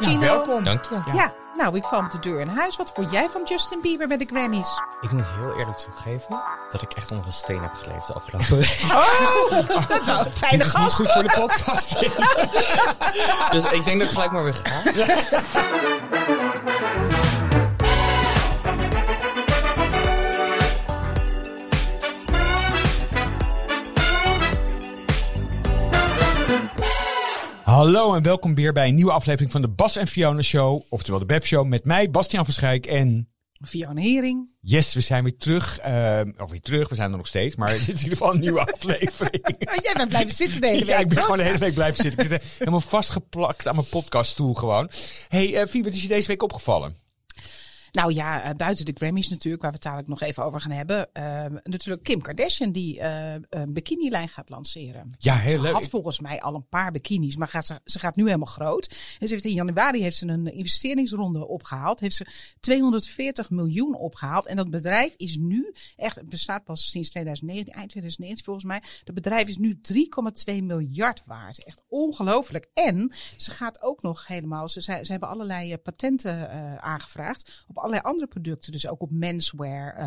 Gino. welkom. Dank je. Ja. nou, ik val met de deur in huis. Wat vond jij van Justin Bieber bij de Grammys? Ik moet heel eerlijk toegeven dat ik echt onder een steen heb geleefd de afgelopen week. Oh, dat is een fijne Dit is niet gast. goed voor de podcast. Dus ik denk dat ik gelijk maar weer ga. Hallo en welkom weer bij een nieuwe aflevering van de Bas en Fiona Show. Oftewel de Beb Show met mij, Bastiaan van Schijk en... Fiona Hering. Yes, we zijn weer terug. eh, of weer terug, we zijn er nog steeds. Maar dit is in ieder geval een nieuwe aflevering. Jij bent blijven zitten de hele week. Ja, ik ben toch? gewoon de hele week blijven zitten. Ik zit helemaal vastgeplakt aan mijn podcaststoel gewoon. hey, eh Fie, wat is je deze week opgevallen? Nou ja, eh, buiten de Grammys natuurlijk, waar we het dadelijk nog even over gaan hebben. eh, natuurlijk Kim Kardashian die eh, een bikinilijn gaat lanceren. Ja, heel Ze leuk. had volgens mij al een paar bikinis, maar gaat ze, ze gaat nu helemaal groot. En ze heeft in januari heeft ze een investeringsronde opgehaald. Heeft ze 240 miljoen opgehaald. En dat bedrijf is nu, echt, het bestaat pas sinds 2019, eind 2019 volgens mij. Dat bedrijf is nu 3,2 miljard waard. Echt ongelooflijk. En ze gaat ook nog helemaal, ze, ze, hebben allerlei eh, patenten aangevraagd op allerlei andere producten. Dus ook op menswear, eh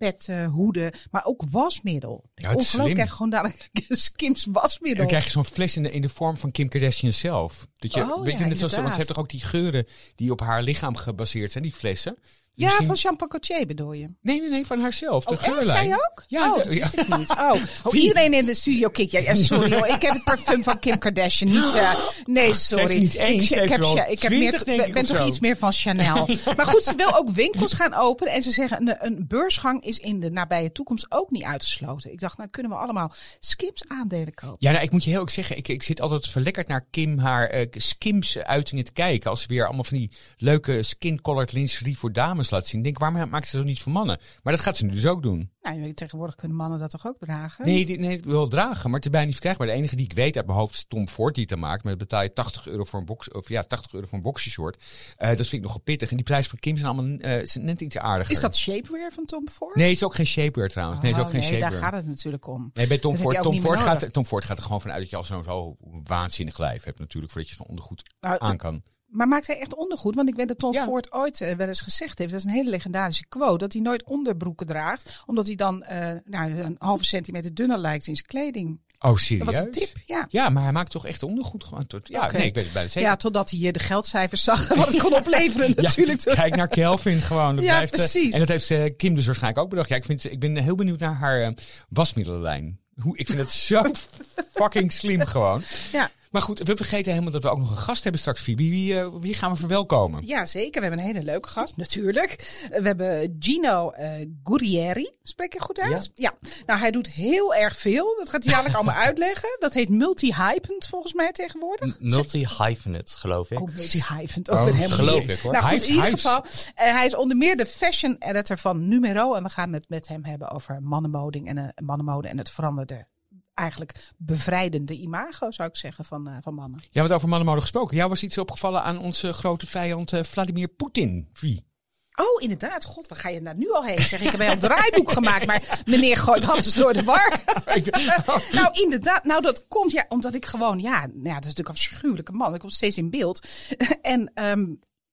petten, hoeden, maar ook wasmiddel. Ja, is Ongelooflijk, krijg je gewoon dadelijk Skims wasmiddel. Dan krijg je zo'n fles in de, in de vorm van Kim Kardashian zelf. Dat je, Oh, weet je, ja, net zoals, want ze heeft toch ook die geuren die op haar lichaam gebaseerd zijn, die flessen. Ja, misschien- van Jean bedoel je? Nee, nee, nee, van haarzelf. De Oh, echt? geurlijn. Zij ook? Ja, oh, dat wist ja. ik niet. Oh, oh iedereen in de studio kijkt. Ja, sorry hoor. Ik heb het parfum van Kim Kardashian niet. eh, nee, sorry. niet één, ik, heb, wel ik heb 20, meer, ik, ben toch zo. iets meer van Chanel. maar goed, ze wil ook winkels gaan openen. En ze zeggen, een, een beursgang is in de nabije toekomst ook niet uitgesloten. Ik dacht, nou kunnen we allemaal Skims aandelen kopen. Ja, nou, ik moet je heel erg zeggen, ik, ik zit altijd verlekkerd naar Kim haar eh, skims uitingen te kijken. Als ze weer allemaal van die leuke skin-colored lingerie voor dames laat zien. Ik denk, waarom maakt ze dat niet voor mannen? Maar dat gaat ze nu dus ook doen. Nou, tegenwoordig kunnen mannen dat toch ook dragen? Nee, die, nee, wel dragen, maar het is bijna niet verkrijgbaar. De enige die ik weet uit mijn hoofd is Tom Ford die het dan maakt. Maar dan betaal je 80 euro voor een box, of ja, 80 euro voor een boxershort. Eh dat vind ik nogal pittig. En die prijs van Kim zijn allemaal zijn net iets aardiger. Is dat shapewear van Tom Ford? Nee, het is ook geen shapewear trouwens. Nee, het is ook Oh, geen nee, daar shapewear. gaat het natuurlijk om. Nee, bij Tom Dat Ford, Tom, Ford gaat, Tom Ford gaat er gewoon vanuit dat je al zo'n zo waanzinnig lijf hebt natuurlijk. Voordat je zo'n ondergoed Nou, aan kan. Maar maakt hij echt ondergoed? Want ik weet dat Tom Ja. Ford ooit eh, wel eens gezegd heeft, dat is een hele legendarische quote, dat hij nooit onderbroeken draagt, omdat hij dan eh, nou, een halve centimeter dunner lijkt in zijn kleding. Oh, Dat serieus? was een tip, ja. Ja, maar hij maakt toch echt ondergoed gewoon. Tot, ja, nee, ik weet het bijna zeker. Ja, totdat hij hier de geldcijfers zag, wat het kon opleveren Ja, natuurlijk. Kijk naar Kelvin gewoon. Dat Ja, blijft, eh, precies. En dat heeft eh, Kim dus waarschijnlijk ook bedacht. Ja, ik, vind, ik ben heel benieuwd naar haar eh, wasmiddelenlijn. Hoe, ik vind het zo fucking slim gewoon. Ja. Maar goed, we vergeten helemaal dat we ook nog een gast hebben straks. Wie, wie, eh, wie gaan we verwelkomen? Ja, zeker. We hebben een hele leuke gast, natuurlijk. We hebben Gino eh Guerrieri. Spreek je goed uit? Ja. Nou, hij doet heel erg veel. Dat gaat hij dadelijk allemaal uitleggen. Dat heet multi-hypend volgens mij tegenwoordig. Multi-hyphenate, geloof ik. Oh, multi-hypend. Ook Oh, weer helemaal geloof ik, hoor. Nou goed, Hives, in ieder geval. eh, hij is onder meer de fashion editor van Numero. En we gaan het met hem hebben over mannenmode en, mannenmode en het veranderde, eigenlijk bevrijdende imago, zou ik zeggen, van, eh, van mannen. Ja, wat over mannenmode gesproken. Jou was iets opgevallen aan onze grote vijand eh, Vladimir Poetin. Wie? Oh, inderdaad. God, waar ga je daar nu al heen? Zeg, ik heb wel een draaiboek gemaakt, maar meneer gooit alles door de war. nou, inderdaad. Nou, dat komt ja, omdat ik gewoon, ja, nou ja, dat is natuurlijk een afschuwelijke man. Ik kom steeds in beeld. en ehm,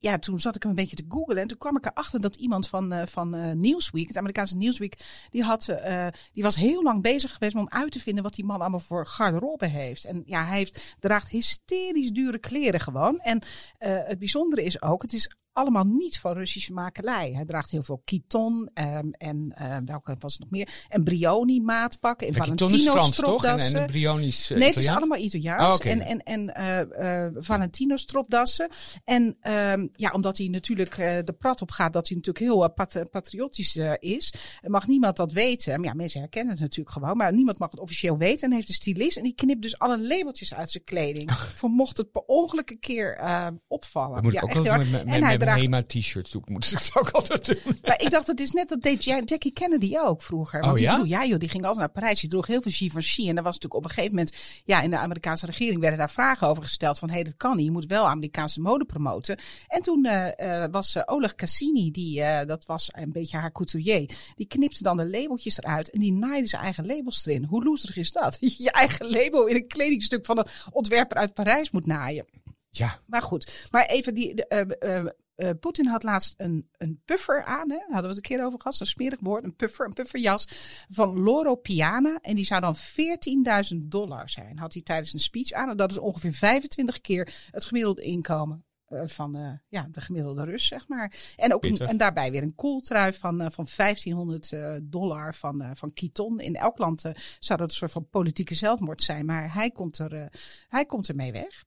ja, toen zat ik hem een beetje te googlen en toen kwam ik erachter dat iemand van, eh, van eh, Newsweek, het Amerikaanse Newsweek, die, had, eh, die was heel lang bezig geweest om uit te vinden wat die man allemaal voor garderobe heeft. En ja, hij heeft, draagt hysterisch dure kleren gewoon. En het bijzondere is ook, het is allemaal niet van Russische makelij. Hij draagt heel veel Kiton ehm, en eh, welke was het nog meer? En Brioni maatpakken en is Valentino Frans, toch? En, stropdassen. en de Brioni's eh, Nee, het is allemaal Italiaans. Oké. En, en, en eh, eh, Valentino stropdassen. En ehm, ja, omdat hij natuurlijk de prat op gaat dat hij natuurlijk heel pat- patriotisch is, mag niemand dat weten. Maar ja, mensen herkennen het natuurlijk gewoon. Maar niemand mag het officieel weten. En heeft een stylist en die knipt dus alle labeltjes uit zijn kleding. Voor mocht het per ongeluk een keer opvallen. Ja, echt heel en hij draagt Hema t-shirts. Doe ik- Moet ik ook altijd doen. maar ik dacht, het is net dat deed Ja- Jackie Kennedy ook vroeger. Want Oh, die ja? droeg, ja joh, die ging altijd naar Parijs. Die droeg heel veel Givenchy. En daar was natuurlijk op een gegeven moment, ja, in de Amerikaanse regering werden daar vragen over gesteld. Van, hé, hey, dat kan niet. Je moet wel Amerikaanse mode promoten. En toen eh, eh, was uh, Oleg Cassini, die, uh, dat was een beetje haar couturier. Die knipte dan de labeltjes eruit. En die naaide zijn eigen labels erin. Hoe loeserig is dat? Je eigen label in een kledingstuk van een ontwerper uit Parijs moet naaien. Ja, Maar goed, maar even die. de, eh, eh, eh, Poetin had laatst een, een puffer aan, hè? Daar hadden we het een keer over gehad, zo'n smerig woord. Een puffer, een pufferjas van Loro Piana. En die zou dan 14.000 dollar zijn. Had hij tijdens een speech aan. En dat is ongeveer 25 keer het gemiddelde inkomen. eh, van eh, ja, de gemiddelde Rus, zeg maar. En, ook een- en daarbij weer een kooltrui van, eh, van 1500 eh, dollar van, van Kiton. In elk land zou dat een soort van politieke zelfmoord zijn. Maar hij komt er, hij komt ermee weg.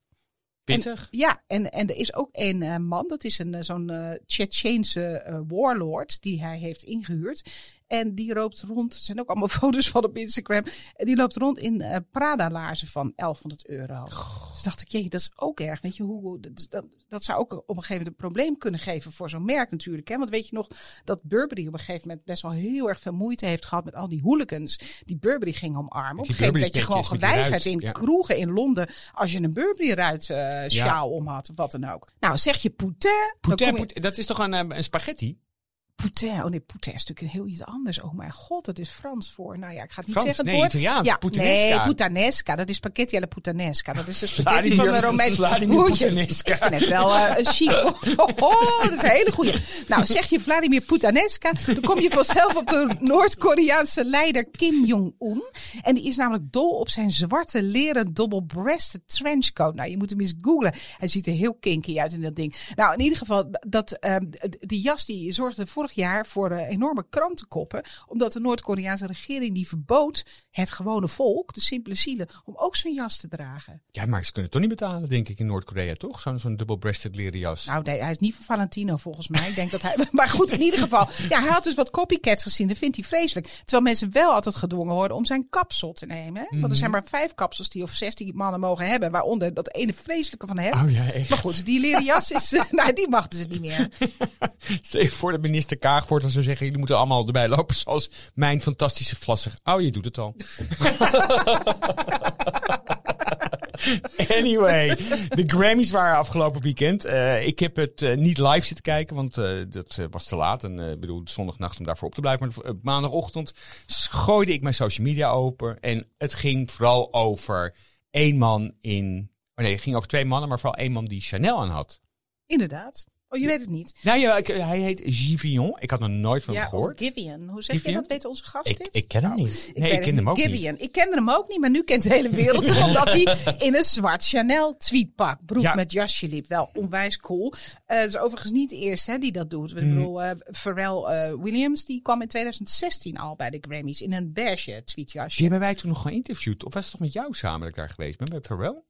Pittig. Ja, en, en er is ook een eh, man, dat is een, eh, zo'n Tsjetsjeense eh, warlord die hij heeft ingehuurd. En die loopt rond, er zijn ook allemaal foto's van op Instagram. En die loopt rond in eh Prada-laarzen van 1100 euro. Dus dacht ik, jee, dat is ook erg. Weet je, hoe, dat, dat, dat zou ook op een gegeven moment een probleem kunnen geven voor zo'n merk natuurlijk. Hè? Want weet je nog dat Burberry op een gegeven moment best wel heel erg veel moeite heeft gehad met al die hooligans die Burberry gingen omarmen. Op een gegeven moment werd je gewoon geweigerd in ja. kroegen in Londen als je een Burberry-ruit eh sjaal om had of wat dan ook. Nou, zeg je poutin, je- poutin, dat is toch een, eh, een spaghetti? Poutin, oh nee, poutin is natuurlijk heel iets anders. Oh mijn god, dat is Frans voor. Nou ja, ik ga het niet Frans? zeggen. het Nee, woord. Italiaans, Ja. Nee, puttanesca. Dat is spaghetti alla puttanesca. Dat is de spaghetti van de Romeinse... Puttanesca. Ik vind het wel eh, een chic. Oh, oh, dat is een hele goeie. Nou, zeg je Vladimir puttanesca, dan kom je vanzelf op de Noord-Koreaanse leider Kim Jong-un. En die is namelijk dol op zijn zwarte leren double-breasted trenchcoat. Nou, je moet hem eens googlen. Hij ziet er heel kinky uit in dat ding. Nou, in ieder geval, dat, ehm, die jas die zorgde jaar voor enorme krantenkoppen. Omdat de Noord-Koreaanse regering die verbood het gewone volk, de simpele zielen, om ook zo'n jas te dragen. Ja, maar ze kunnen het toch niet betalen, denk ik, in Noord-Korea, toch? Zo'n zo'n double-breasted leren jas. Nou, nee, hij is niet van Valentino volgens mij. Ik denk dat hij. Maar goed, in ieder geval. Ja, hij had dus wat copycats gezien. Dat vindt hij vreselijk. Terwijl mensen wel altijd gedwongen worden om zijn kapsel te nemen. Hè? Want er zijn maar vijf kapsels die of zes die mannen mogen hebben. Waaronder dat ene vreselijke van hem. Oh ja, echt. Maar goed, die leren jas is. nou, die mag dus niet meer. Je voor dat minister Kaagvoort dan zou zeggen, jullie moeten allemaal erbij lopen zoals mijn fantastische vlasser. Oh, je doet het al. Anyway, de Grammys waren afgelopen weekend. Eh, ik heb het eh, niet live zitten kijken, want eh, dat was te laat. En ik bedoel, zondagnacht om daarvoor op te blijven. Maar maandagochtend gooide ik mijn social media open. En het ging vooral over één man in... Oh nee, het ging over twee mannen, maar vooral één man die Chanel aan had. Inderdaad. Oh, je weet het niet. Nou ja, ik- hij heet Givion. Ik had nog nooit van hem Ja, gehoord. Givian. Hoe zeg je dat? Weten onze gasten Ik, dit? ik ken hem niet. Nee, ik weet het ken hem niet. ook niet. Givian. Ik kende hem ook niet, maar nu kent de hele wereld hem. omdat hij in een zwart Chanel tweetpak, broek Ja. met jasje liep. Wel onwijs cool. Eh Het is overigens niet de eerste hè, die dat doet. Ik bedoel, eh, Pharrell eh, Williams die kwam in 2016 al bij de Grammys in een beige tweetjasje. Die hebben wij toen nog geïnterviewd. Of was het toch met jou samen dat ik daar geweest ben, bij Pharrell?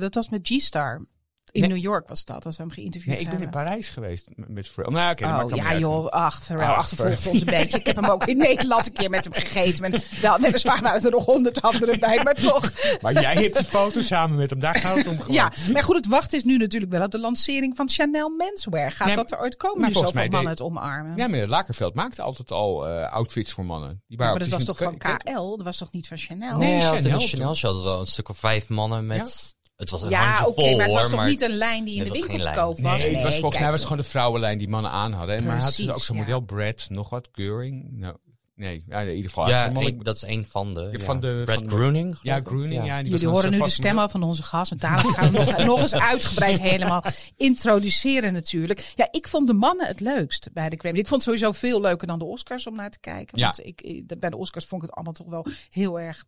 Dat was met G-Star. In Nee. New York was dat, als we hem geïnterviewd Nee, ik ben in hebben. Parijs geweest met- met Pharrell. Nou, oké, Oh ja joh, ach, Pharrell Ach, achtervolgt Pharrell. ons een beetje. Ik heb hem ook in Nederland een keer met hem gegeten. En wel, weliswaar waren er nog honderd anderen bij, maar toch. Maar jij hebt die foto samen met hem. Daar gaat het om gewoon. Ja, maar goed, het wachten is nu natuurlijk wel op de lancering van Chanel Menswear. Gaat Nee, dat er ooit komen? maar zoveel mij mannen het omarmen. Ja, meneer Lakerveld maakte altijd al eh, outfits voor mannen. Die waren maar dat was toch van KL? Dat was toch niet van Chanel? Nee, Nee, had Chanel Chanel show hadden wel een stuk of vijf mannen met... Het was een Ja, handje oké, vol maar het was hoor, toch niet een lijn die in de winkel te koop was? Nee, het was volgens mij was het gewoon de vrouwenlijn die mannen aan hadden. Maar hij had Precies, ook zo'n ja. model Brad, nog wat, Keuring. Nou, nee, ja, in ieder geval. Ja, dat is één van de. Ja, van de- Brad van de- Groening. Ja. Groening, ja. Jullie horen nu de vast stem model. al van onze gast. Want dadelijk gaan we nog, nog eens uitgebreid helemaal introduceren natuurlijk. Ja, ik vond de mannen het leukst bij de Grammy. Ik vond het sowieso veel leuker dan de Oscars om naar te kijken. Ja. Want ik, ik- bij de Oscars vond ik het allemaal toch wel heel erg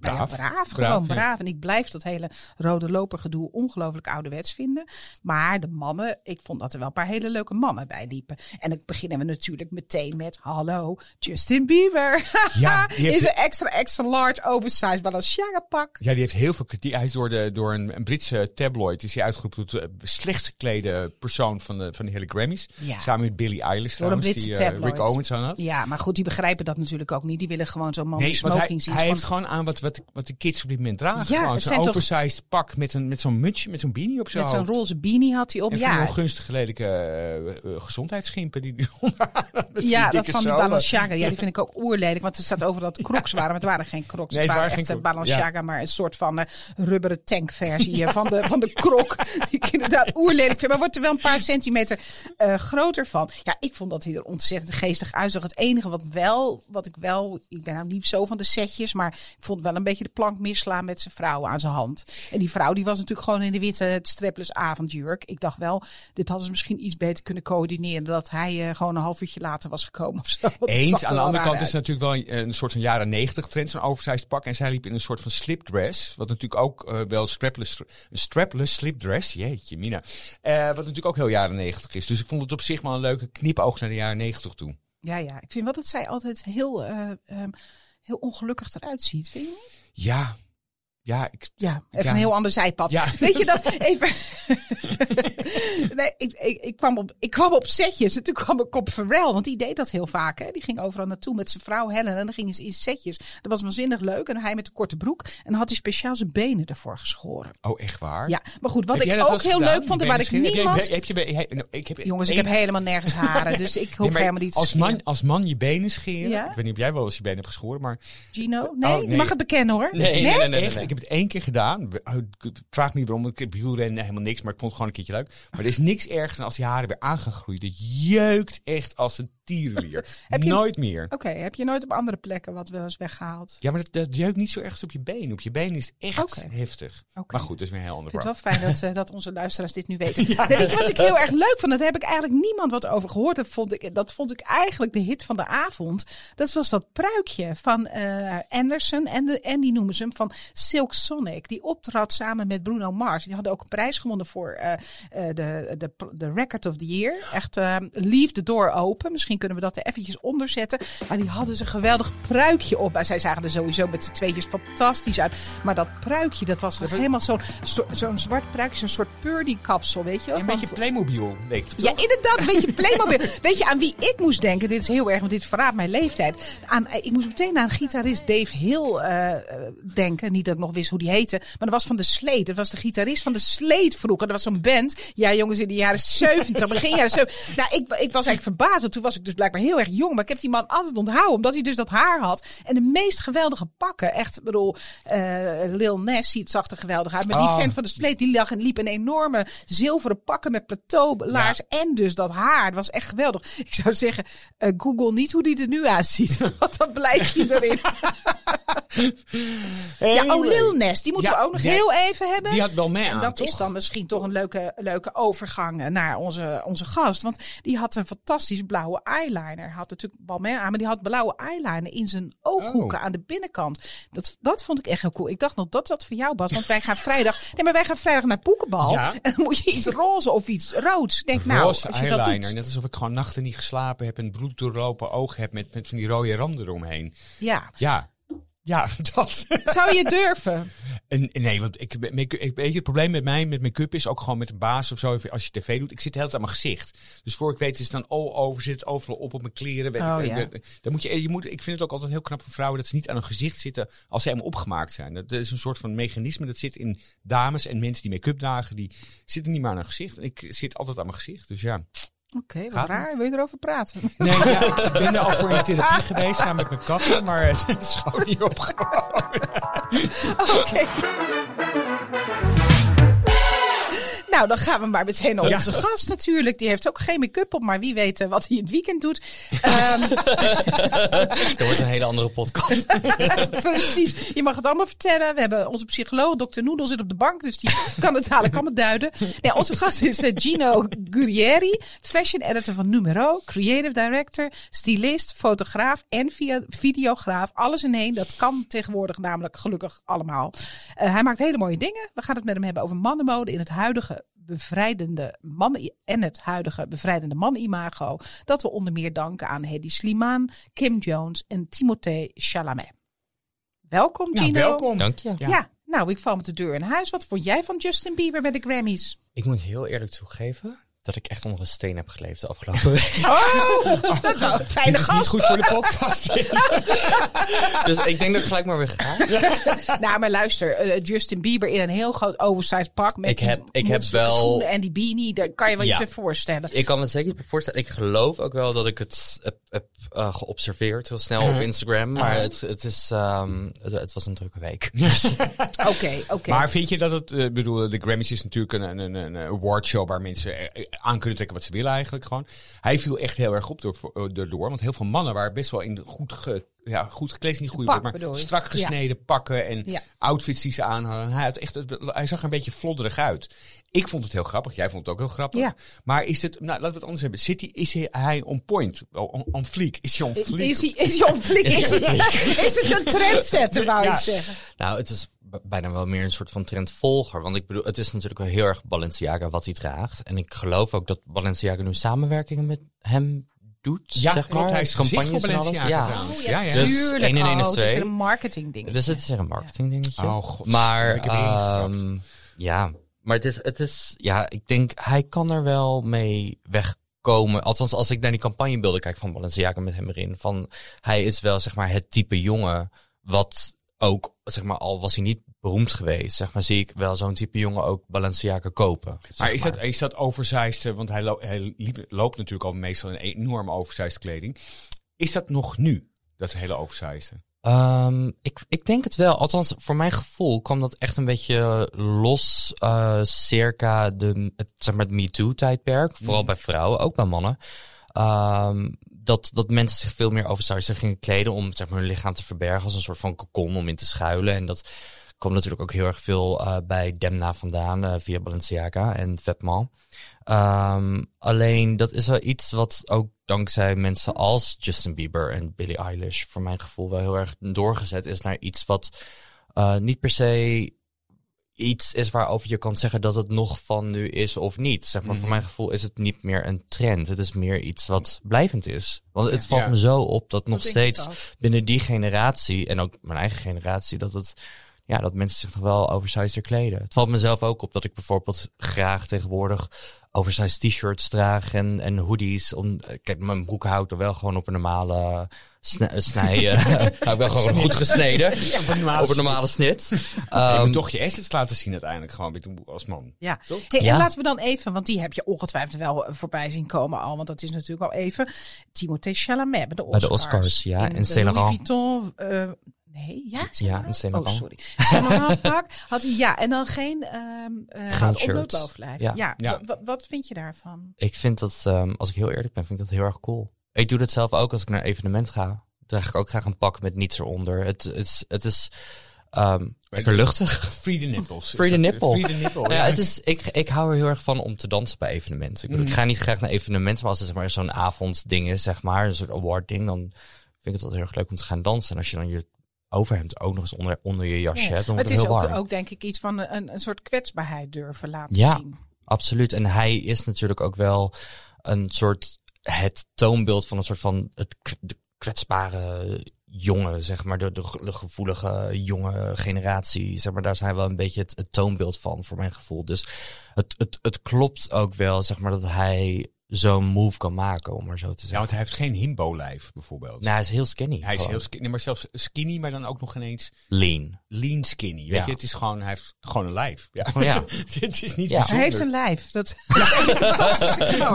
ja, Braaf. braaf, Braaf, gewoon braaf. En ik blijf dat hele rode loper gedoe ongelooflijk ouderwets vinden. Maar de mannen, ik vond dat er wel een paar hele leuke mannen bij liepen. En dan beginnen we natuurlijk meteen met, hallo, Justin Bieber. Ja, heeft- is een extra, extra large oversized Balenciaga pak. Ja, die heeft heel veel kritiek. Hij is door, de, door een, een Britse tabloid is hij uitgeroepen tot de slechtst geklede persoon van de, van de hele Grammys. Ja. Samen met Billie Eilish Door een trouwens, Britse die eh. Rick Owens aan had. Ja, maar goed, die begrijpen dat natuurlijk ook niet. Die willen gewoon zo'n man Nee, smoking hij, zien. hij heeft gewoon aan wat, wat, wat de kids op dit moment dragen. Ja, gewoon zo'n toch- oversized pak met, een, met zo'n mutsje, met zo'n beanie op zijn met zo'n roze beanie had hij op. En Ja, ongunstig lelijke eh, eh, gezondheidsschimpen die die onderaan Ja, dat van die. Balenciaga. Ja, die vind ik ook oerlelijk. Want er staat over dat crocs waren. Maar het waren geen crocs. Nee, het waren waren echt geen crocs. Balenciaga. Maar een soort van eh, rubberen tankversie van de, van de krok. Die ik inderdaad oerlelijk vind. Maar wordt er wel een paar centimeter groter van. Ja, ik vond dat hij er ontzettend geestig uitzag. Het enige wat wel, wat ik wel... Ik ben nou niet zo van de setjes. Maar ik vond wel een beetje de plank misslaan met zijn vrouw aan zijn hand. En die vrouw die was natuurlijk gewoon in de witte strapless avondjurk. Ik dacht wel, dit hadden ze misschien iets beter kunnen coördineren. Dat hij eh, gewoon een half uurtje later was gekomen of zo. Eens. Aan de andere kant is het natuurlijk wel een, soort van jaren negentig trend, zo'n oversized pak. En zij liep in een soort van slipdress. Wat natuurlijk ook eh, wel strapless, een strapless slipdress. Jeetje, Mina. Eh, wat natuurlijk ook heel jaren negentig is. Dus ik vond het op zich wel een leuke knipoog naar de jaren negentig toe. Ja, ja. Ik vind wel dat zij altijd heel, eh, ehm, heel ongelukkig eruit ziet. Vind je niet? Ja. Ja, ik, Ja, even Ja. een heel ander zijpad. Ja. Weet je dat? Even. nee, ik, ik, ik, kwam op, ik kwam op setjes en toen kwam ik op Pharrell, want die deed dat heel vaak. Hè? Die ging overal naartoe met zijn vrouw Helen en dan gingen ze in setjes. Dat was waanzinnig leuk. En hij met de korte broek. En dan had hij speciaal zijn benen ervoor geschoren. oh, echt waar? Ja, maar goed, wat Heb ik ook heel gedaan, leuk vond, waar ik niemand... Heb je, heb je, heb je- ik heb Jongens, ik heb helemaal nergens haren, dus ik hoef Nee, helemaal niet te als man, als man je benen scheren. Ja? Ik weet niet of jij wel eens je benen hebt geschoren, maar Gino? Nee, Oh, je nee. mag het bekennen hoor. Nee, nee, nee, nee. Heb het één keer gedaan. Ik Vraag me niet waarom. Ik heb wielrennen helemaal niks, maar ik vond het gewoon een keertje leuk. Maar er is niks ergers dan als die haren weer aan gaan groeien. Dat jeukt echt als een tierenlier. Heb je- Nooit meer. Oké, heb je nooit op andere plekken wat wel eens weggehaald? Ja, maar dat, dat jeukt niet zo erg op je been. Op je been is het echt heftig. Oké. Maar goed, dat is weer heel ander Ik vind het verhaal. wel fijn dat, eh, dat onze luisteraars dit nu weten. Nee, weet je wat ik heel erg leuk vond? Daar heb ik eigenlijk niemand wat over gehoord. Dat vond ik, dat vond ik eigenlijk de hit van de avond. Dat was dat pruikje van eh, Anderson. En, de, en die noemen ze hem van Silk Sonic. Die optrad samen met Bruno Mars. Die hadden ook een prijs gewonnen voor eh, de, de, de Record of the Year. Echt, eh, leave the door open. Misschien kunnen we dat er eventjes onder zetten. Maar die hadden ze een geweldig pruikje op. En zij zagen er sowieso met z'n tweetjes fantastisch uit. Maar dat pruikje, dat was helemaal zo'n zo, zo'n zwart pruikje. Zo'n soort purdy kapsel, weet je wel? Een beetje Playmobil, het ja, inderdaad, een beetje Playmobil. Weet je aan wie ik moest denken? Dit is heel erg, want dit verraadt mijn leeftijd. Aan, ik moest meteen aan gitarist Dave Hill eh, denken. Niet dat ik nog wist hoe die heette. Maar dat was van de Sleet. Dat was de gitarist van de Sleet vroeger. Dat was zo'n band. Ja, jongens, in de jaren 70, begin jaren 70. Nou, ik, ik was eigenlijk verbaasd. Want toen was ik dus blijkbaar heel erg jong. Maar ik heb die man altijd onthouden. Omdat hij dus dat haar had. En de meest geweldige pakken. Echt, ik bedoel, eh, Lil Nas ziet zag er geweldig uit. Maar die Oh. vent van de Sleet, die lag en liep in enorme zilveren pakken met plateaulaars. En dus dat haar. Het was echt geweldig. Ik zou zeggen, eh, Google niet hoe die er nu uitziet. Want dan blijf je erin. Ja, oh. Lil Nas. Die moeten Ja, we ook nog heel even hebben. Die had wel mee En aan, dat toch? is dan misschien toch een leuke, leuke overgang eh, naar onze, onze gast. Want die had een fantastisch blauwe eyeliner. Had natuurlijk Balmain aan, maar die had blauwe eyeliner in zijn ooghoeken Oh. aan de binnenkant. Dat, dat vond ik echt heel cool. Ik dacht nog dat dat voor jou was. Want wij gaan vrijdag. Nee, maar wij gaan vrijdag naar Poekenbal. Ja. En dan moet je iets roze of iets roods. Denk nou, Roze als je dat eyeliner. doet. Net alsof ik gewoon nachten niet geslapen heb en bloed doorlopen ogen heb met, met van die rode randen eromheen. Ja. Ja, ja, dat. Zou je durven? En, nee, want ik, make- ik, weet je, het probleem met mij met make-up is ook gewoon met een baas of zo. Als je tv doet, ik zit de hele tijd aan mijn gezicht. Dus voor ik weet is het dan all over, zit het overal op op mijn kleren. Weet Oh, ik, ja. dan moet je, je moet, ik vind het ook altijd heel knap van vrouwen dat ze niet aan hun gezicht zitten als ze helemaal opgemaakt zijn. Dat, dat is een soort van mechanisme dat zit in dames en mensen die make-up dragen. Die zitten niet meer aan hun gezicht. En ik zit altijd aan mijn gezicht. Dus ja. Oké, wat Gaat raar. Wil je erover praten? Nee, ja, ik ben er al voor in therapie geweest samen met mijn katten, maar het is gewoon niet opgehouden. Oké. Nou, dan gaan we maar meteen naar Ja. onze gast natuurlijk. Die heeft ook geen make-up op, maar wie weet eh, wat hij in het weekend doet. Ehm, Dat wordt een hele andere podcast. precies. Je mag het allemaal vertellen. We hebben onze psycholoog, dokter Noedel, zit op de bank. Dus die kan het dadelijk allemaal duiden. Nee, onze gast is eh, Gino Guerrieri. Fashion editor van Numero. Creative director. Stylist, fotograaf en via videograaf. Alles in één. Dat kan tegenwoordig namelijk gelukkig allemaal. Eh, hij maakt hele mooie dingen. We gaan het met hem hebben over mannenmode in het huidige bevrijdende man en het huidige bevrijdende man-imago. Dat we onder meer danken aan Hedy Slimane, Kim Jones en Timothée Chalamet. Welkom, Ja, Gino. welkom. Dank je. Ja. nou, ik val met de deur in huis. Wat vond jij van Justin Bieber bij de Grammys? Ik moet heel eerlijk toegeven dat ik echt onder een steen heb geleefd de afgelopen week. Oh, dat is wel een fijne Dit is niet goed voor de podcast. dus ik denk dat ik gelijk maar weer ga. Nou, maar luister, eh, Justin Bieber in een heel groot oversized pak met Ik heb- die ik heb wel- schoenen en die beanie, daar kan je wel Ja. iets bij voorstellen. Ik kan me zeker voorstellen. Ik geloof ook wel dat ik het heb, heb eh, geobserveerd heel snel op Instagram. Maar het, het, is, ehm, het, het was een drukke week. Oké, oké. Maar vind je dat het, eh, bedoel, de Grammys is natuurlijk een, een, een, een awardshow waar mensen aan kunnen trekken wat ze willen eigenlijk gewoon. Hij viel echt heel erg op door, door, door want heel veel mannen waren best wel in goed, ge, ja, goed gekleed, niet goed Pak, woord, maar strak gesneden pakken en Ja. outfits die ze aan hadden. Hij, had echt, hij zag er een beetje flodderig uit. Ik vond het heel grappig, jij vond het ook heel grappig. Ja. Maar is het, nou laten we het anders hebben. Zit hij, is hij, on point, on, on fleek? Is hij on fleek? Is hij, is hij on fleek? Is, hij- is het een trendsetter, wou je Ja. zeggen? Nou, het is bijna wel meer een soort van trendvolger. Want ik bedoel, het is natuurlijk wel heel erg Balenciaga wat hij draagt. En ik geloof ook dat Balenciaga nu samenwerkingen met hem doet. Ja, zeg klopt. maar. Hij is voor Campagnes alles. Balenciaga Ja. Oh, Ja, ja. Dus Tuurlijk. één en één is oh, het weer een marketing ding. Dus het is er een marketing dingetje. Oh, god. Maar, ehm, ja, maar het is, het is, ja, ik denk, hij kan er wel mee wegkomen. Althans, als ik naar die campagnebeelden kijk van Balenciaga met hem erin. Van, hij is wel, zeg maar, het type jongen wat ook, zeg maar, al was hij niet beroemd geweest, zeg maar, zie ik wel zo'n type jongen ook Balenciaga kopen. zeg Maar is dat, is dat oversized, want hij, lo- hij liep- loopt natuurlijk al meestal in enorme oversized kleding. Is dat nog nu, dat hele oversized? Ehm, ik, ik denk het wel. Althans, voor mijn gevoel kwam dat echt een beetje los eh, circa de, het, zeg maar het MeToo-tijdperk. Vooral bij vrouwen, ook bij mannen. Ehm, dat, dat mensen zich veel meer oversized gingen kleden om zeg maar, hun lichaam te verbergen als een soort van kokon om in te schuilen. En dat kwam natuurlijk ook heel erg veel eh, bij Demna vandaan eh, via Balenciaga en Vetman. Ehm, alleen dat is wel iets wat ook dankzij mensen als Justin Bieber en Billie Eilish voor mijn gevoel wel heel erg doorgezet is naar iets wat eh, niet per se iets is waarover je kan zeggen dat het nog van nu is of niet. Zeg maar, voor mijn gevoel is het niet meer een trend. Het is meer iets wat blijvend is. Want het valt Ja. me zo op dat nog steeds binnen die generatie en ook mijn eigen generatie dat het ja, dat mensen zich nog wel oversized kleden. Het valt mezelf ook op dat ik bijvoorbeeld graag tegenwoordig oversized t-shirts draag en, en hoodies. Om, eh, kijk, mijn broek houdt er wel gewoon op een normale sne- eh, snij. eh, hou ik wel gewoon goed gesneden. op een normale op een normale snit. Je Ehm, moet toch je assets laten zien uiteindelijk, gewoon als man. Ja. Hey, Ja. En laten we dan even, want die heb je ongetwijfeld wel eh, voorbij zien komen al. Want dat is natuurlijk al even. Timothée Chalamet bij de Bij Oscars. de Oscars, ja, In en Louis. Vuitton, eh, nee, ja? Ja, een Oh, sorry. Pak had hij, ja. En dan geen, ehm eh shirt. opblootbovenlijf. Ja. Ja. Ja. Wa- wa- wat vind je daarvan? ik vind dat, ehm, als ik heel eerlijk ben, vind ik dat heel erg cool. Ik doe dat zelf ook als ik naar een evenement ga. Draag ik ook graag een pak met niets eronder. Het, het is, het is ehm, lekker luchtig. Free the nipples. Free the nipple. Free the nipple, ja, het is, ik, ik hou er heel erg van om te dansen bij evenementen. Ik, bedoel, Mm. ik ga niet graag naar evenementen, maar als het zeg maar, zo'n avondding is, zeg maar, een soort award ding, dan vind ik het altijd heel erg leuk om te gaan dansen. En als je dan je overhemd ook nog eens onder, onder je jasje hebt, dan het is het heel ook, ook denk ik iets van een, een soort kwetsbaarheid durven laten Ja. zien. Absoluut. En hij is natuurlijk ook wel een soort het toonbeeld van een soort van het, kwetsbare jongen, zeg maar, de, de, ge- de gevoelige jonge generatie. Zeg maar, daar is hij wel een beetje het, het toonbeeld van, voor mijn gevoel. Dus het, het, het klopt ook wel, zeg maar, dat hij zo'n move kan maken, om maar zo te Ja, zeggen. want hij heeft geen himbo-lijf bijvoorbeeld. nou, hij is heel skinny. hij is gewoon. heel skinny, maar zelfs skinny, maar dan ook nog ineens lean. lean skinny. Weet Ja. je, het is gewoon, hij heeft gewoon een lijf. Ja. Oh, ja. het is niet Ja. Hij heeft een lijf. Dat.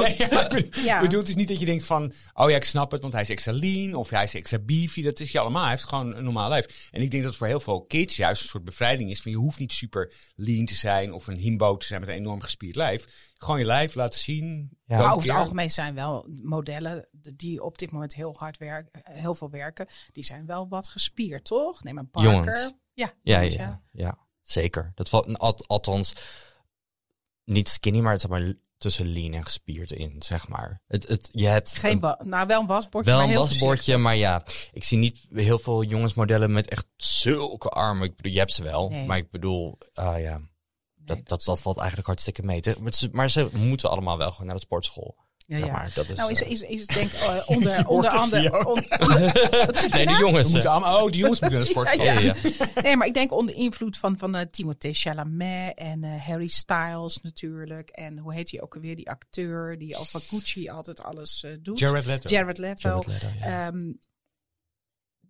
Nee, ja, ik bedoel- Ja. ik bedoel, het is niet dat je denkt van, oh ja, ik snap het, want hij is extra lean of hij is extra beefy. Dat is je allemaal. Hij heeft gewoon een normaal lijf. En ik denk dat het voor heel veel kids juist een soort bevrijding is van je hoeft niet super lean te zijn of een himbo te zijn met een enorm gespierd lijf. Gewoon je lijf laten zien. Ja. Maar over het algemeen zijn wel modellen die op dit moment heel hard werken, heel veel werken, die zijn wel wat gespierd, toch? Neem een Parker. Jongens. Ja, Ja, ja, ja, zeker. Dat valt al- althans niet skinny, maar het is maar tussen lean en gespierd in, zeg maar. Het, het, je hebt Geen een- nou, wel een wasbordje, wel maar een heel wasbordje, maar ja, ik zie niet heel veel jongensmodellen met echt zulke armen. Ik bedoel, je hebt ze wel, Nee. maar ik bedoel, ah ja, dat, dat, dat valt eigenlijk hartstikke mee. Maar ze, maar ze moeten allemaal wel gewoon naar de sportschool. Ja, ja. maar. Dat is, nou, is, eh, is, is het denk ik eh, onder, onder andere... on- nee, de jongens. We moeten eh, allemaal, oh, die jongens moeten naar de sportschool. ja, ja. Nee, maar ik denk onder invloed van, van eh, Timothée Chalamet en eh, Harry Styles natuurlijk. En hoe heet hij ook alweer, die acteur die al van Gucci altijd alles eh, doet. Jared Leto. Jared Leto. Jared Leto, ja.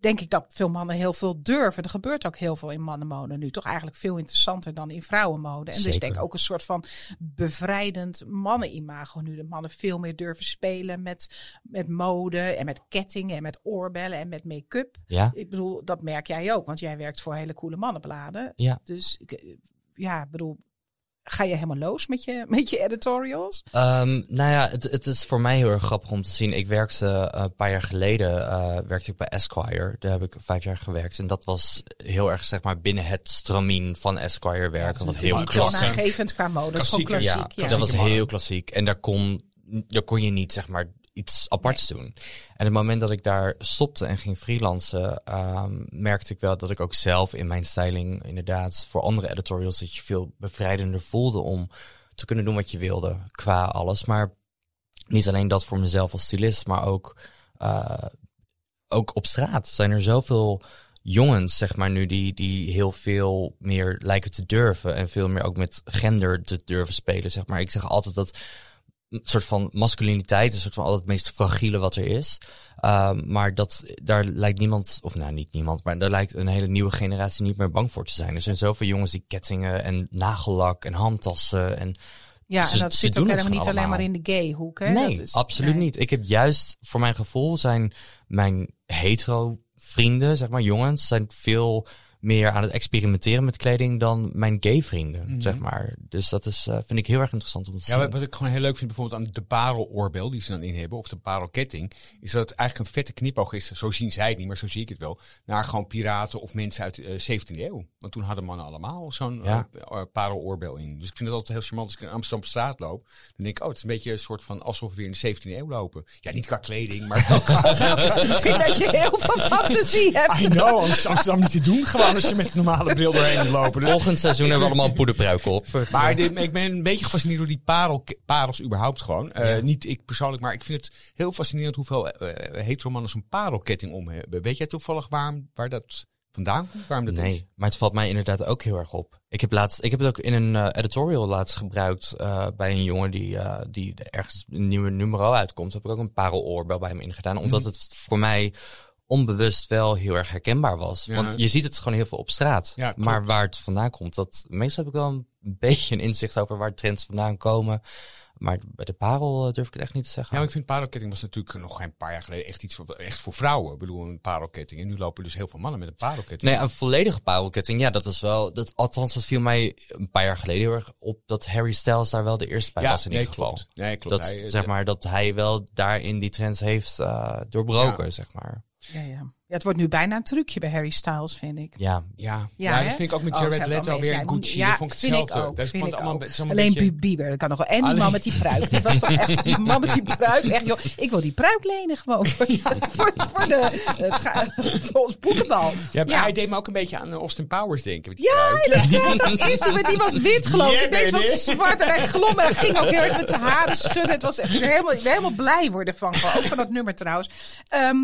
Denk ik dat veel mannen heel veel durven. Er gebeurt ook heel veel in mannenmode nu. Toch eigenlijk veel interessanter dan in vrouwenmode. En dus denk ik ook een soort van bevrijdend mannenimago nu. De mannen veel meer durven spelen met, met mode en met kettingen en met oorbellen en met make-up. ja. Ik bedoel, dat merk jij ook, want jij werkt voor hele coole mannenbladen. Ja. Dus ik, eh, ja, ik bedoel, ga je helemaal los met je, met je editorials? Ehm, nou ja, het, het is voor mij heel erg grappig om te zien. Ik werkte eh, een paar jaar geleden eh, werkte ik bij Esquire. Daar heb ik vijf jaar gewerkt. En dat was heel erg zeg maar binnen het stramien van Esquire werken. wat heel klassiek. toonaangevend qua mode. Dat is gewoon Klassieker, klassiek. Ja, Ja, dat was heel klassiek. En daar kon, daar kon je niet, zeg maar, iets aparts doen. En het moment dat ik daar stopte en ging freelancen, ehm, merkte ik wel dat ik ook zelf in mijn styling, inderdaad, voor andere editorials, dat je veel bevrijdender voelde om te kunnen doen wat je wilde qua alles. Maar niet alleen dat voor mezelf als stylist, maar ook, eh, ook op straat zijn er zoveel jongens, zeg maar nu, die, die heel veel meer lijken te durven. En veel meer ook met gender te durven spelen, zeg maar. Ik zeg altijd dat een soort van masculiniteit een soort van altijd het meest fragiele wat er is. Ehm, maar dat, daar lijkt niemand, of nou niet niemand, maar daar lijkt een hele nieuwe generatie niet meer bang voor te zijn. Er zijn zoveel jongens die kettingen en nagellak en handtassen en Ja, Ze- en dat zit ook helemaal niet alleen maar in de gay hoek. Hè? Nee, Dat is- absoluut nee. niet. Ik heb juist, voor mijn gevoel, zijn mijn hetero vrienden, zeg maar jongens, zijn veel meer aan het experimenteren met kleding dan mijn gay vrienden, zeg maar. Dus dat is, eh, vind ik heel erg interessant om te Ja, zien. wat, wat ik gewoon heel leuk vind bijvoorbeeld aan de pareloorbel die ze dan in hebben, of de parelketting, is dat het eigenlijk een vette knipoog is, zo zien zij het niet, maar zo zie ik het wel, naar gewoon piraten of mensen uit de 17e eeuw. Want toen hadden mannen allemaal zo'n Ja. eh, eh, pareloorbel in. Dus ik vind het altijd heel charmant als ik in Amsterdam op straat loop, dan denk ik, oh, het is een beetje een soort van alsof we weer in de 17e eeuw lopen. Ja, niet qua kleding, maar wel qua... Ik vind dat je heel veel fantasie hebt. I know, anders is Amsterdam niet te doen gewoon als je met een normale bril doorheen moet lopen. Dus- Volgend seizoen hebben we allemaal poederpruiken op. Maar dit- ik ben een beetje gefascineerd door die parel, parels überhaupt gewoon. Eh, Niet ik persoonlijk, maar ik vind het heel fascinerend hoeveel eh hetero mannen zo'n parelketting om hebben. Weet jij toevallig waarom, waar dat vandaan komt? Waarom dat is? Nee, maar het valt mij inderdaad ook heel erg op. Ik heb, laatst, ik heb het ook in een eh, editorial laatst gebruikt eh, bij een jongen die, eh, die ergens een nieuwe numero uitkomt. Heb ik ook een pareloorbel bij hem ingedaan. Omdat Mhm. het voor mij onbewust wel heel erg herkenbaar was. Ja. Want je ziet het gewoon heel veel op straat. Ja, maar waar het vandaan komt, dat meestal heb ik wel een beetje een inzicht over waar trends vandaan komen. Maar bij de parel eh, durf ik het echt niet te zeggen. Ja, maar ik vind parelketting was natuurlijk nog geen paar jaar geleden echt iets voor, echt voor vrouwen. Ik bedoel, een parelketting. En nu lopen dus heel veel mannen met een parelketting. Nee, een volledige parelketting, ja, dat is wel. Dat, althans, dat viel mij een paar jaar geleden heel erg op dat Harry Styles daar wel de eerste bij ja, was in nee, ieder geval. Nee, klopt. Dat, Hij, eh, zeg maar, dat hij wel daarin die trends heeft eh, doorbroken, zeg maar. Ja, ja. ja, het wordt nu bijna een trucje bij Harry Styles, vind ik. Ja, Ja, Ja, ja, dat vind ik ook met Oh, Jared Leto weer ja, en Gucci. Ja, dat vond ik vind hetzelfde. ik ook. Dat vind vond ik allemaal ook. een Alleen beetje- Bieber, dat kan nog wel. En die Alleen- man met die pruik. Die was toch echt, die man met die pruik. Echt, joh, ik wil die pruik lenen gewoon. Voor, voor, voor, de, het ga, voor ons boekenbal. Ja, maar Ja. hij deed me ook een beetje aan eh, Austin Powers denken. Met die Ja, pruik. inderdaad, dat is die. Die was wit, geloof ik. Yeah, Deze was zwart en hij glom. En hij ging ook heel erg met zijn haren schudden. Het was echt helemaal, helemaal blij worden van. Ook van dat nummer trouwens. Ehm,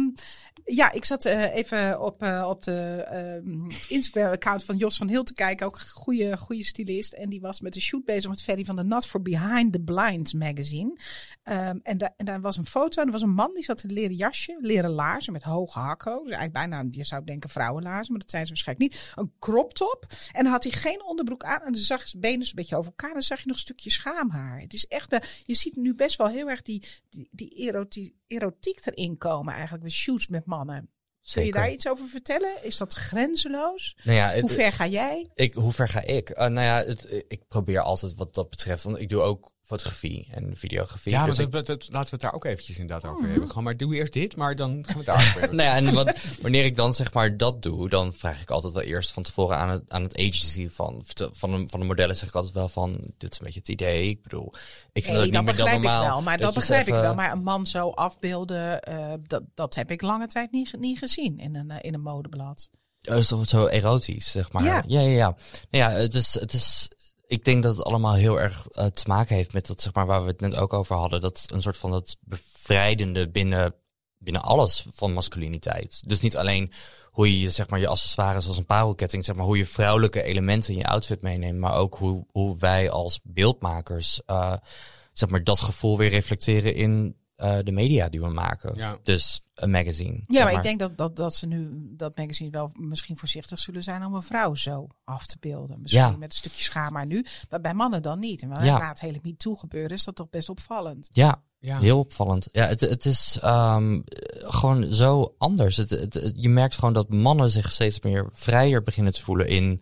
ja, ik zat eh, even op, eh, op de ehm, Instagram-account van Jos van Heel te kijken. Ook een goede, goede stylist. En die was met een shoot bezig met Ferry van der Nat voor Behind the Blinds magazine. Ehm, en, da- en daar was een foto. En er was een man die zat in een leren jasje, leren laarzen met hoge hakken. Dus eigenlijk bijna, je zou denken vrouwenlaarzen, maar dat zijn ze waarschijnlijk niet. Een crop top. En dan had hij geen onderbroek aan. En dan zag zijn benen een beetje over elkaar. En dan zag je nog een stukje schaamhaar. Het is echt, be- je ziet nu best wel heel erg die, die, die eroti- erotiek erin komen eigenlijk. Met shoots met mannen. Kun je daar iets over vertellen? Is dat grenzeloos? nou ja, het- Hoe ver ga jij? Ik, hoe ver ga ik? Eh, nou ja, het, ik probeer altijd wat dat betreft, want ik doe ook fotografie en videografie. Ja, maar dus dat, ik- dat- dat- laten we het daar ook eventjes inderdaad over hebben. Gewoon maar doe eerst dit, maar dan gaan we het daar hebben. nou ja, en wat, wanneer ik dan zeg maar dat doe, dan vraag ik altijd wel eerst van tevoren aan het, aan het agency van, van, de, van de modellen zeg ik altijd wel van, dit is een beetje het idee. Ik bedoel, ik vind Nee, het niet dat meer dan begrijp ik normaal. wel. Maar dat, je begrijp even- ik wel. Maar een man zo afbeelden, eh, dat, dat heb ik lange tijd niet, niet gezien in een, eh, in een modeblad. Oh, is toch zo erotisch, zeg maar. Ja. Ja, ja, ja. Nou ja, het is, het is, ik denk dat het allemaal heel erg uh, te maken heeft met dat, zeg maar, waar we het net ook over hadden. Dat een soort van dat bevrijdende binnen, binnen alles van masculiniteit. Dus niet alleen hoe je zeg maar, je accessoires zoals een parelketting, zeg maar, hoe je vrouwelijke elementen in je outfit meeneemt, maar ook hoe, hoe wij als beeldmakers uh, zeg maar, dat gevoel weer reflecteren in uh, de media die we maken. Ja. Dus een magazine. Ja, maar, ik denk dat, dat, dat ze nu dat magazine wel misschien voorzichtig zullen zijn om een vrouw zo af te beelden. Misschien ja. met een stukje schaam maar nu. Maar bij mannen dan niet. En wel ja. na het hele MeToo gebeuren is dat toch best opvallend. Ja, ja. Heel opvallend. Ja, het, het is um, gewoon zo anders. Het, het, je merkt gewoon dat mannen zich steeds meer vrijer beginnen te voelen in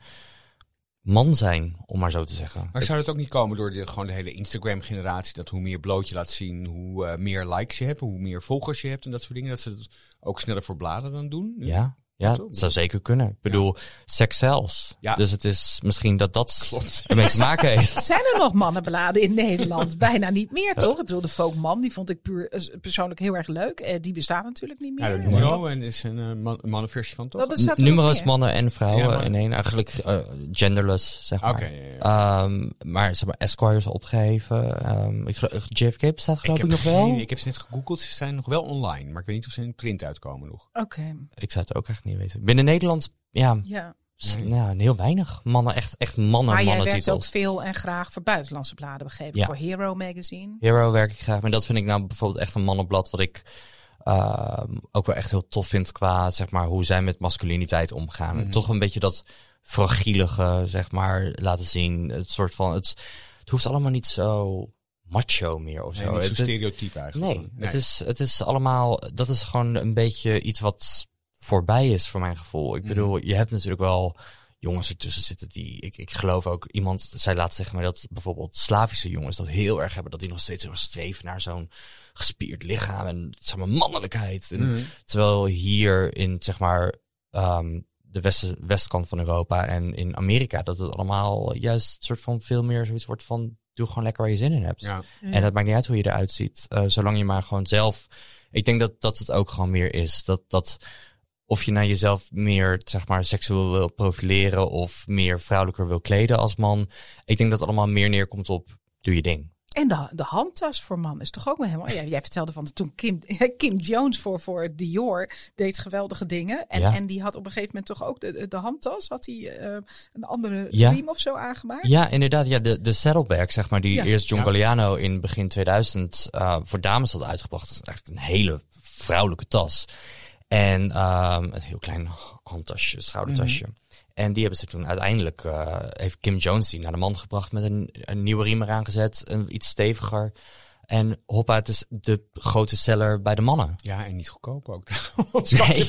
man zijn, om maar zo te zeggen. Maar zou het ook niet komen door de, gewoon de hele Instagram-generatie, dat hoe meer bloot je laat zien, hoe uh, meer likes je hebt, hoe meer volgers je hebt en dat soort dingen, dat ze het ook sneller voor bladen dan doen? Ja, ja, dat zou zeker kunnen. Ik bedoel, ja. seks zelfs. Ja. Dus het is misschien dat dat Klopt. ermee te maken heeft. Zijn er nog mannenbladen in Nederland? Bijna niet meer, toch? Ik bedoel, de Folk Man, die vond ik puur eh, persoonlijk heel erg leuk. Eh, die bestaat natuurlijk niet meer. Ja, de Numero en is een uh, man, mannenversie van toch? Numero is mannen en vrouwen ja, in één. Eigenlijk uh, genderless, zeg maar. Okay, ja, um, maar zeg maar, Esquire is opgeheven. Um, ik geloof, JFK bestaat geloof ik, ik nog wel. Ik heb ze net gegoogeld. Ze zijn nog wel online. Maar ik weet niet of ze in print uitkomen nog. Oké. Ik zou het ook echt niet weten. Binnen Nederland, ja, ja. Nou, heel weinig. Mannen, echt, echt mannen, maar mannen jij werkt ook veel en graag voor buitenlandse bladen, begrepen. Ja. Voor Hero Magazine. Hero werk ik graag. Maar dat vind ik nou bijvoorbeeld echt een mannenblad wat ik uh, ook wel echt heel tof vind qua, zeg maar, hoe zij met masculiniteit omgaan. Mm. Toch een beetje dat fragielige, zeg maar, laten zien. Het soort van, het, het hoeft allemaal niet zo macho meer of zo. Nee, niet zo stereotyp eigenlijk. Nee, nee, Het, is, het is allemaal, dat is gewoon een beetje iets wat voorbij is voor mijn gevoel. Ik mhm. bedoel, je hebt natuurlijk wel jongens ertussen zitten die. Ik, ik geloof ook, iemand zei laatst tegen mij dat bijvoorbeeld Slavische jongens dat heel erg hebben. Dat die nog steeds heel streven naar zo'n gespierd lichaam en zeg maar mannelijkheid. En, mhm. Terwijl hier in zeg maar um, de westen, westkant van Europa en in Amerika dat het allemaal juist soort van veel meer zoiets wordt van doe gewoon lekker waar je zin in hebt. Ja. En dat maakt niet uit hoe je eruit ziet. Uh, zolang je maar gewoon zelf. Ik denk dat dat het ook gewoon meer is. Dat, dat of je naar jezelf meer, zeg maar, seksueel wil profileren of meer vrouwelijker wil kleden als man. Ik denk dat het allemaal meer neerkomt op doe je ding. En de, de handtas voor man is toch ook wel helemaal. Jij vertelde van toen Kim, Kim Jones voor, voor Dior deed geweldige dingen. En, en die had op een gegeven moment toch ook de, de handtas. Had hij uh, een andere ja. riem of zo aangemaakt? Ja, inderdaad. Ja, de, de saddlebag, zeg maar, die eerst John Galliano in begin 2000 uh, voor dames had uitgebracht. Dat is echt een hele vrouwelijke tas. En um, een heel klein handtasje, schoudertasje. Mhm. En die hebben ze toen uiteindelijk, uh, heeft Kim Jones die naar de man gebracht met een, een nieuwe riem eraan gezet, een iets steviger. En hoppa, het is de grote seller bij de mannen. Ja, en niet goedkoop ook. nee.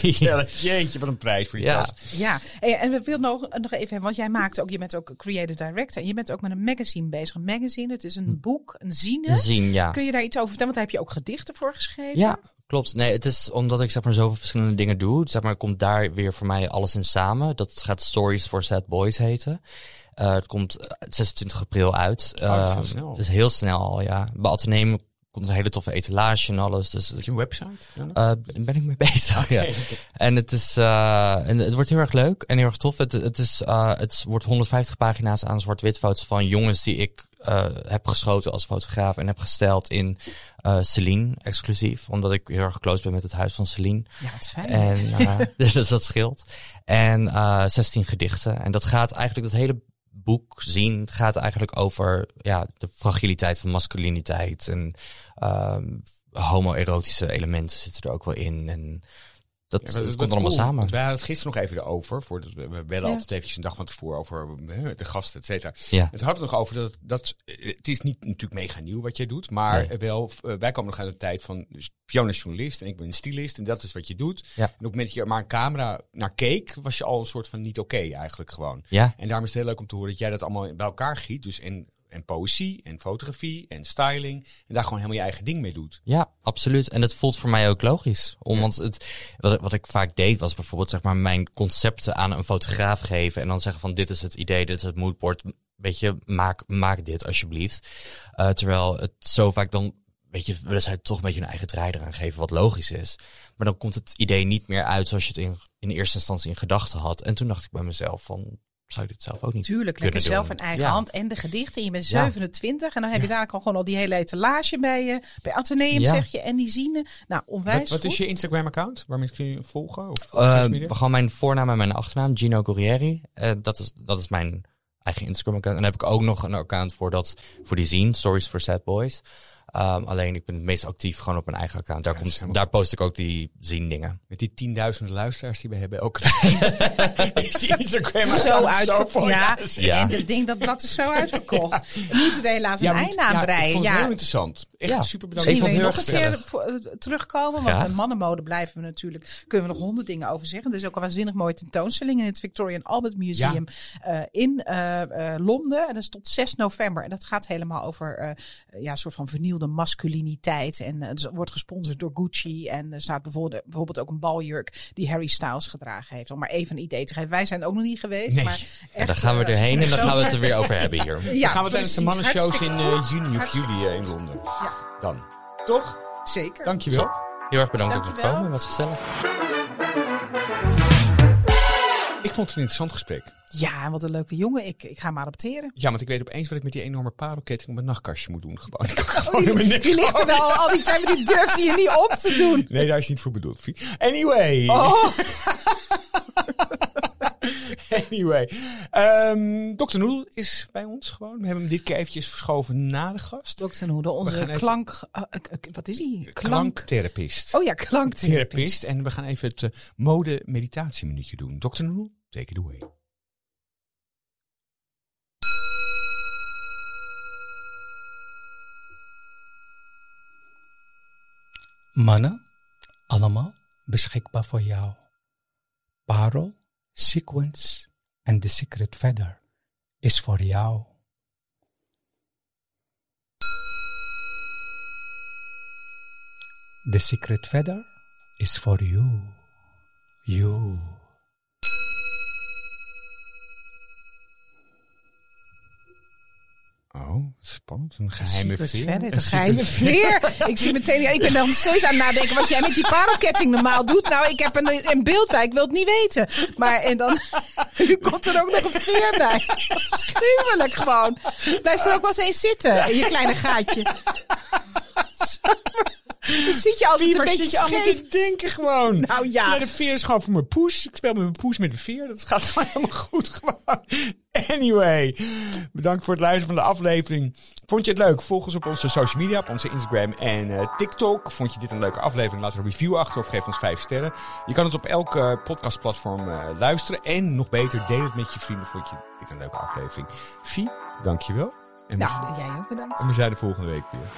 Jeetje, wat een prijs voor die ja. tas. Ja, en we willen nog, nog even hebben, want jij maakt ook, je bent ook creative director. En je bent ook met een magazine bezig. Een magazine, het is een hm. boek, een zine. Een zine, ja. Kun je daar iets over vertellen? Want daar heb je ook gedichten voor geschreven. Ja, Klopt. Nee, het is omdat ik zeg maar zoveel verschillende dingen doe. Zeg maar, komt daar weer voor mij alles in samen. Dat gaat Stories for Sad Boys heten. Uh, het komt 26 eh, april uit. Uh, oh, dat is heel snel. Dus heel snel al, ja. Bij Atheneum komt een hele toffe etalage en alles. Dus Heb je een website? Uh, ben ik mee bezig, ja. En het is, uh, en het wordt heel erg leuk en heel erg tof. Het, het, is, uh, het wordt 150 pagina's aan zwart-wit foto's van jongens die ik heb geschoten als fotograaf en heb gesteld in Celine exclusief. Omdat ik heel erg close ben met het huis van Celine. Ja, het is fijn. En, dus dat scheelt. En 16 gedichten. En dat gaat eigenlijk, dat hele boek zien gaat eigenlijk over ja, de fragiliteit van masculiniteit. En um, homoerotische elementen zitten er ook wel in. En dat, ja, dat, komt allemaal samen. We hadden het gisteren nog even erover. Voordat we, we bellen altijd eventjes een dag van tevoren over de gasten, et cetera. Ja. Het had het nog over dat, dat het is niet natuurlijk mega nieuw wat jij doet. Maar wel, eh, wij komen nog uit de tijd van dus Fiona is journalist en ik ben een stylist. En dat is wat je doet. Ja. En op het moment dat je maar een camera naar keek, was je al een soort van niet oké eigenlijk gewoon. Ja. En daarom is het heel leuk om te horen dat jij dat allemaal bij elkaar giet. Dus en en poëzie en fotografie en styling. En daar gewoon helemaal je eigen ding mee doet. Ja, absoluut. En het voelt voor mij ook logisch. Om, Want het, wat, wat ik vaak deed was bijvoorbeeld zeg maar mijn concepten aan een fotograaf geven. En dan zeggen van dit is het idee, dit is het moodboard. Weet je, maak, maak dit alsjeblieft. Uh, terwijl het zo vaak dan, weet je, willen zij toch een beetje een eigen draai eraan geven wat logisch is. Maar dan komt het idee niet meer uit zoals je het in, in eerste instantie in gedachten had. En toen dacht ik bij mezelf van, zou ik dit zelf ook niet Tuurlijk, kunnen lekker zelf doen. een eigen Ja. hand en de gedichten. Je bent Ja. 27 en dan heb je dadelijk al gewoon al die hele etalage bij je. Bij Atheneum Ja. zeg je en die zienen. Nou, onwijs Wat, wat goed. is je Instagram-account? Waar mensen kun je volgen? Of Eh, social media? gewoon mijn voornaam en mijn achternaam, Gino Corrieri. Eh, dat, is, dat is mijn eigen Instagram-account. En dan heb ik ook nog een account voor, dat, voor die zine, Stories for Sad Boys. Ehm, alleen ik ben het meest actief gewoon op mijn eigen account. Daar, dat komt, helemaal daar post ik ook die zine dingen. Met die tienduizenden luisteraars die we hebben elke is Instagram Zo uitverkocht. Ja, Ja. en dat ding, dat blad is zo uitverkocht. We moeten er helaas Ja, een einde aan ja, Ik breien. vond het Ja, heel interessant. Echt Ja. super bedankt. Ik Misschien wil je nog een keer voor- eh, terugkomen. Want met mannenmode blijven we natuurlijk. Kunnen we nog honderd dingen over zeggen. Er is ook een waanzinnig mooie tentoonstelling in het Victorian Albert Museum eh, in eh, eh, Londen. En dat is tot 6 november. En dat gaat helemaal over eh, ja, een soort van vernielde masculiniteit. En eh, het wordt gesponsord door Gucci. En er staat bijvoorbeeld, bijvoorbeeld ook een baljurk die Harry Styles gedragen heeft. Om maar even een idee te geven. Wij zijn ook nog niet geweest. Nee. Maar Ja, echt, dan gaan we eh, erheen en dan gaan we het er weer over hebben hier. Ja, Dan gaan we tijdens de mannenshows in Hartstikke eh, juni of juli in Londen. Ja. Dan. Toch? Zeker. Dankjewel. Heel erg bedankt dat Dankjewel. komen. Was gezellig. Ik vond het een interessant gesprek. Ja, wat een leuke jongen. Ik, ik ga hem adopteren. Ja, want ik weet opeens wat ik met die enorme parelketting op mijn nachtkastje moet doen. Gewoon. Ik kan gewoon nek Die ligt er wel al, al die tijd, maar die durft je niet op te doen. Nee, daar is niet voor bedoeld. Anyway. Oh, Anyway. Ehm Dr. Noedel is bij ons gewoon. We hebben hem dit keer eventjes verschoven na de gast. Dr. Noede, We onze even- klank... eh, eh, eh, wat is hij? Klanktherapist. Oh ja, klanktherapist. Therapist. En we gaan even het eh, mode meditatieminuutje doen. Dr. Noedel, take it away. Mannen, allemaal beschikbaar voor jou. Parel, Sequence en The Secret Feather is voor jou. The Secret Feather is for you. You. Oh, spannend. Een geheime veer. Verder, Een geheime veer. Ik zie meteen, ja, ik ben dan steeds aan het nadenken wat jij met die parelketting normaal doet. Nou, ik heb een, een beeld bij, ik wil het niet weten. Maar en dan, nu komt er ook nog een veer bij. Schuwelijk gewoon. Blijf er ook wel eens eens zitten in je kleine gaatje. Dan zit je altijd Wie, een beetje scheef. te denken gewoon? Nou ja. de veer is gewoon voor mijn poes. Ik speel met mijn poes met de veer. Dat gaat gewoon helemaal goed gewoon. Anyway, bedankt voor het luisteren van de aflevering. Vond je het leuk? Volg ons op onze social media, op onze Instagram en eh, TikTok. Vond je dit een leuke aflevering? Laat een review achter of geef ons 5 sterren. Je kan het op elk eh, podcastplatform eh, luisteren. En nog beter, deel het met je vrienden. Vond je dit een leuke aflevering? Vie, dankjewel. En we, Nou, jij ook bedankt. en we zijn de volgende week weer.